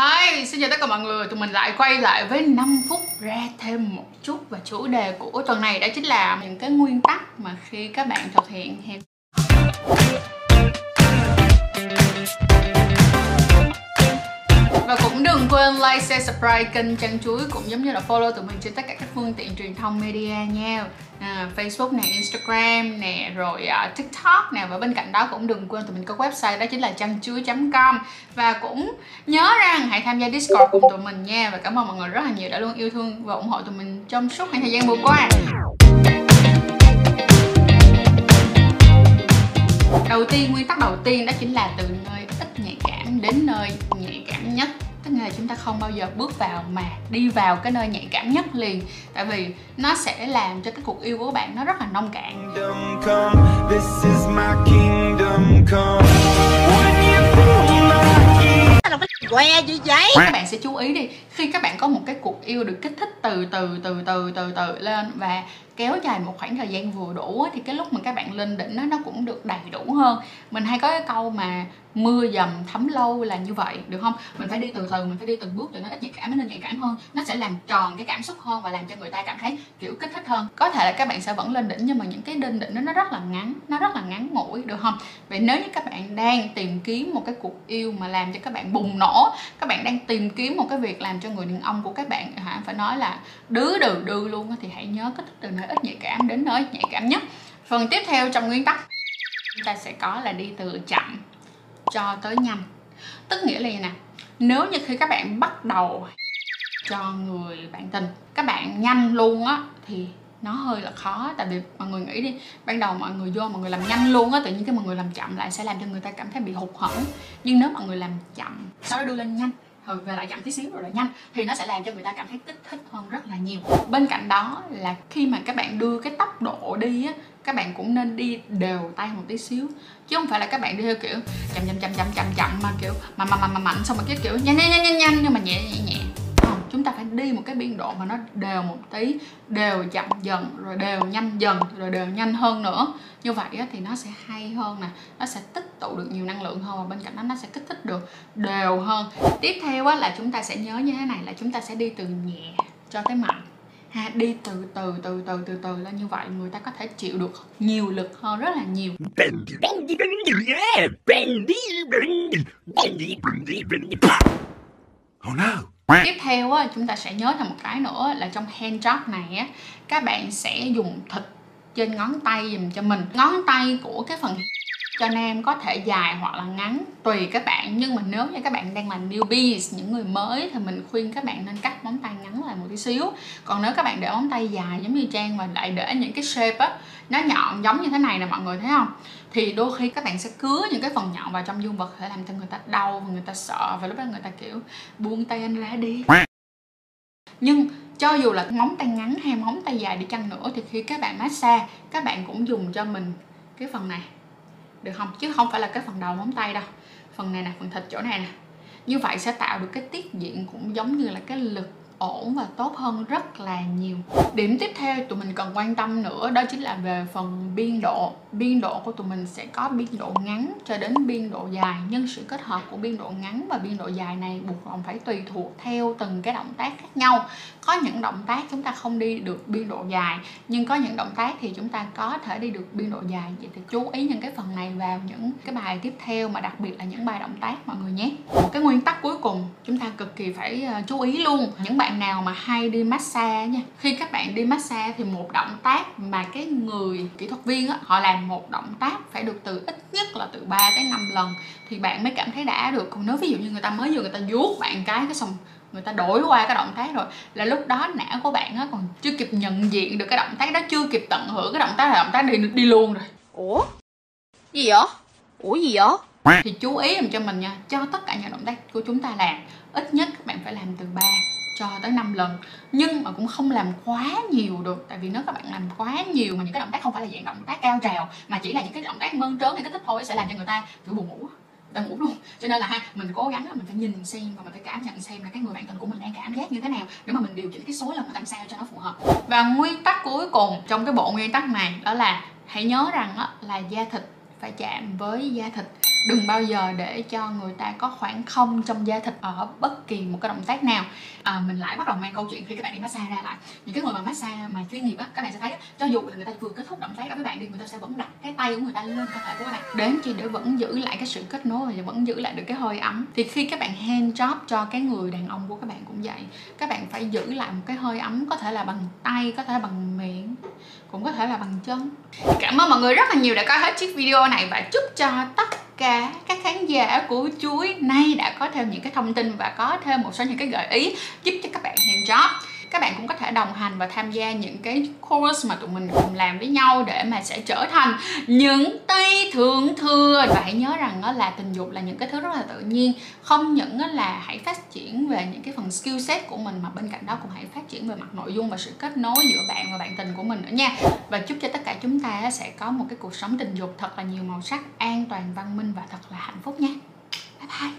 Hi, xin chào tất cả mọi người. Tụi mình lại quay lại với 5 phút ra thêm một chút. Và chủ đề của tuần này đó chính là những cái nguyên tắc mà khi các bạn thực hiện hay ơn like, share, subscribe kênh Chăn Chuối Cũng giống như là follow tụi mình trên tất cả các phương tiện truyền thông media nha. À, Facebook nè, Instagram nè, rồi uh, TikTok nè Và bên cạnh đó cũng đừng quên tụi mình có website đó chính là chăn chuối.com Và cũng nhớ rằng hãy tham gia Discord cùng tụi mình nha Và cảm ơn mọi người rất là nhiều đã luôn yêu thương và ủng hộ tụi mình trong suốt khoảng thời gian vừa qua. Đầu tiên, nguyên tắc đầu tiên đó chính là từ nơi ít nhạy cảm đến nơi tức là chúng ta không bao giờ bước vào mà đi vào cái nơi nhạy cảm nhất liền. Tại vì nó sẽ làm cho cái cuộc yêu của các bạn nó rất là nông cạn. Que gì vậy? Các bạn sẽ chú ý đi khi các bạn có một cái cuộc yêu được kích thích từ từ từ từ từ từ lên và kéo dài một khoảng thời gian vừa đủ thì cái lúc mà các bạn lên đỉnh nó nó cũng được đầy đủ hơn. Mình hay có cái câu mà mưa dầm thấm lâu là như vậy, được không? Mình phải đi từ từ, mình phải đi từng bước từ nó ít nhạy cảm, nó nhạy cảm hơn. Nó sẽ làm tròn cái cảm xúc hơn và làm cho người ta cảm thấy, kiểu, kích thích hơn. Có thể là các bạn sẽ vẫn lên đỉnh nhưng mà những cái đinh đỉnh đó nó rất là ngắn, nó rất là ngắn ngủi, được không? Vậy nếu như các bạn đang tìm kiếm một cái cuộc yêu mà làm cho các bạn bùng nổ, các bạn đang tìm kiếm một cái việc làm cho người đàn ông của các bạn, hả? Phải nói là đứa đừ đư luôn thì hãy nhớ kích thích từ nơi ít nhạy cảm đến nơi nhạy cảm nhất. Phần tiếp theo trong nguyên tắc, chúng ta sẽ có là đi từ chậm cho tới nhanh. Tức nghĩa là gì nè? Nếu như khi các bạn bắt đầu cho người bạn tình, các bạn nhanh luôn á, thì nó hơi là khó. Tại vì mọi người nghĩ đi, ban đầu mọi người vô mọi người làm nhanh luôn á, tự nhiên cái mọi người làm chậm lại sẽ làm cho người ta cảm thấy bị hụt hẫng. Nhưng nếu mọi người làm chậm, sau đó đưa lên nhanh Ừ, về lại chậm tí xíu rồi lại nhanh. Thì nó sẽ làm cho người ta cảm thấy kích thích hơn rất là nhiều. Bên cạnh đó là khi mà các bạn đưa cái tốc độ đi á các bạn cũng nên đi đều tay một tí xíu. Chứ không phải là các bạn đi theo kiểu chậm chậm chậm chậm chậm chậm mà kiểu mà mà mà, mà mạnh xong rồi cái kiểu nhanh nhanh nhanh nhanh nhanh nhưng mà nhẹ nhẹ nhẹ không chúng ta phải đi một cái biên độ mà nó đều một tí đều chậm dần rồi đều nhanh dần rồi đều nhanh hơn nữa như vậy á, thì nó sẽ hay hơn nè nó sẽ tích tụ được nhiều năng lượng hơn và bên cạnh đó nó sẽ kích thích được đều hơn tiếp theo á, là chúng ta sẽ nhớ như thế này là chúng ta sẽ đi từ nhẹ cho tới mạnh ha đi từ từ từ từ từ từ lên như vậy người ta có thể chịu được nhiều lực hơn rất là nhiều Oh no tiếp theo á, chúng ta sẽ nhớ thêm một cái nữa là trong hand job này á các bạn sẽ dùng thịt trên ngón tay dùm cho mình. Ngón tay của cái phần cho nam có thể dài hoặc là ngắn, tùy các bạn. Nhưng mà nếu như các bạn đang là newbies, những người mới, thì mình khuyên các bạn nên cắt móng tay ngắn lại một tí xíu. Còn nếu các bạn để móng tay dài giống như trang và lại để những cái shape á, nó nhọn giống như thế này nè, mọi người thấy không? Thì đôi khi các bạn sẽ cứa những cái phần nhọn vào trong dương vật để làm cho người ta đau và người ta sợ và lúc đó người ta, kiểu, buông tay anh ra đi. Nhưng cho dù là móng tay ngắn hay móng tay dài đi chăng nữa, thì khi các bạn massage, các bạn cũng dùng cho mình cái phần này được không? Chứ không phải là cái phần đầu móng tay đâu. Phần này nè, phần thịt chỗ này nè. Như vậy sẽ tạo được cái tiết diện cũng giống như là cái lực ổn và tốt hơn rất là nhiều. Điểm tiếp theo tụi mình cần quan tâm nữa đó chính là về phần biên độ. Biên độ của tụi mình sẽ có biên độ ngắn cho đến biên độ dài, nhưng sự kết hợp của biên độ ngắn và biên độ dài này buộc lòng phải tùy thuộc theo từng cái động tác khác nhau. Có những động tác chúng ta không đi được biên độ dài, nhưng có những động tác thì chúng ta có thể đi được biên độ dài. Vậy thì chú ý những cái phần này vào những cái bài tiếp theo mà đặc biệt là những bài động tác mọi người nhé. Một cái nguyên tắc cuối cùng chúng ta cực kỳ phải ờ, chú ý luôn, những bạn nào mà hay đi massage nha. Khi các bạn đi massage thì một động tác mà cái người kỹ thuật viên á họ làm một động tác phải được từ ít nhất là từ 3 tới 5 lần thì bạn mới cảm thấy đã được. Còn nếu ví dụ như người ta mới vừa người ta vuốt bạn cái cái xong người ta đổi qua cái động tác rồi là lúc đó não của bạn á còn chưa kịp nhận diện được cái động tác đó chưa kịp tận hưởng cái động tác là động tác đi đi luôn rồi. Ủa? Gì vậy? Ủa gì vậy? Thì chú ý làm cho mình nha cho tất cả những động tác của chúng ta làm ít nhất các bạn phải làm từ 3 cho tới 5 lần. Nhưng mà cũng không làm quá nhiều được, tại vì nếu các bạn làm quá nhiều mà những cái động tác không phải là dạng động tác cao trào, mà chỉ là những cái động tác mơn trớn hay kích thích thôi, sẽ làm cho người ta kiểu buồn ngủ đang ngủ luôn. Cho nên là ha, mình cố gắng là mình phải nhìn xem và mình phải cảm nhận xem là cái người bạn tình của mình đang cảm giác như thế nào, để mà mình điều chỉnh cái số lần làm sao cho nó phù hợp. Và nguyên tắc cuối cùng trong cái bộ nguyên tắc này đó là hãy nhớ rằng là da thịt phải chạm với da thịt đừng bao giờ để cho người ta có khoảng không trong da thịt ở bất kỳ một cái động tác nào. À, mình lại bắt đầu mang câu chuyện khi các bạn đi massage ra lại. Những cái người mà massage mà chuyên nghiệp á các bạn sẽ thấy cho dù là người ta vừa kết thúc động tác đó các bạn đi người ta sẽ vẫn đặt cái tay của người ta lên cơ thể của các bạn. Đến chỉ để vẫn giữ lại cái sự kết nối và vẫn giữ lại được cái hơi ấm thì khi các bạn hand job cho cái người đàn ông của các bạn cũng vậy. Các bạn phải giữ lại một cái hơi ấm có thể là bằng tay có thể là bằng miệng cũng có thể là bằng chân. Cảm ơn mọi người rất là nhiều đã coi hết chiếc video này và chúc cho tất cả các khán giả của chuối nay đã có thêm những cái thông tin và có thêm một số những cái gợi ý giúp cho các bạn hand job các bạn cũng có thể đồng hành và tham gia những cái course mà tụi mình cùng làm với nhau để mà sẽ trở thành những tay thượng thừa. Và hãy nhớ rằng đó là tình dục là những cái thứ rất là tự nhiên. Không những là hãy phát triển về những cái phần skill set của mình, mà bên cạnh đó cũng hãy phát triển về mặt nội dung và sự kết nối giữa bạn và bạn tình của mình nữa nha. Và chúc cho tất cả chúng ta sẽ có một cái cuộc sống tình dục thật là nhiều màu sắc, an toàn, văn minh và thật là hạnh phúc nha. Bye bye.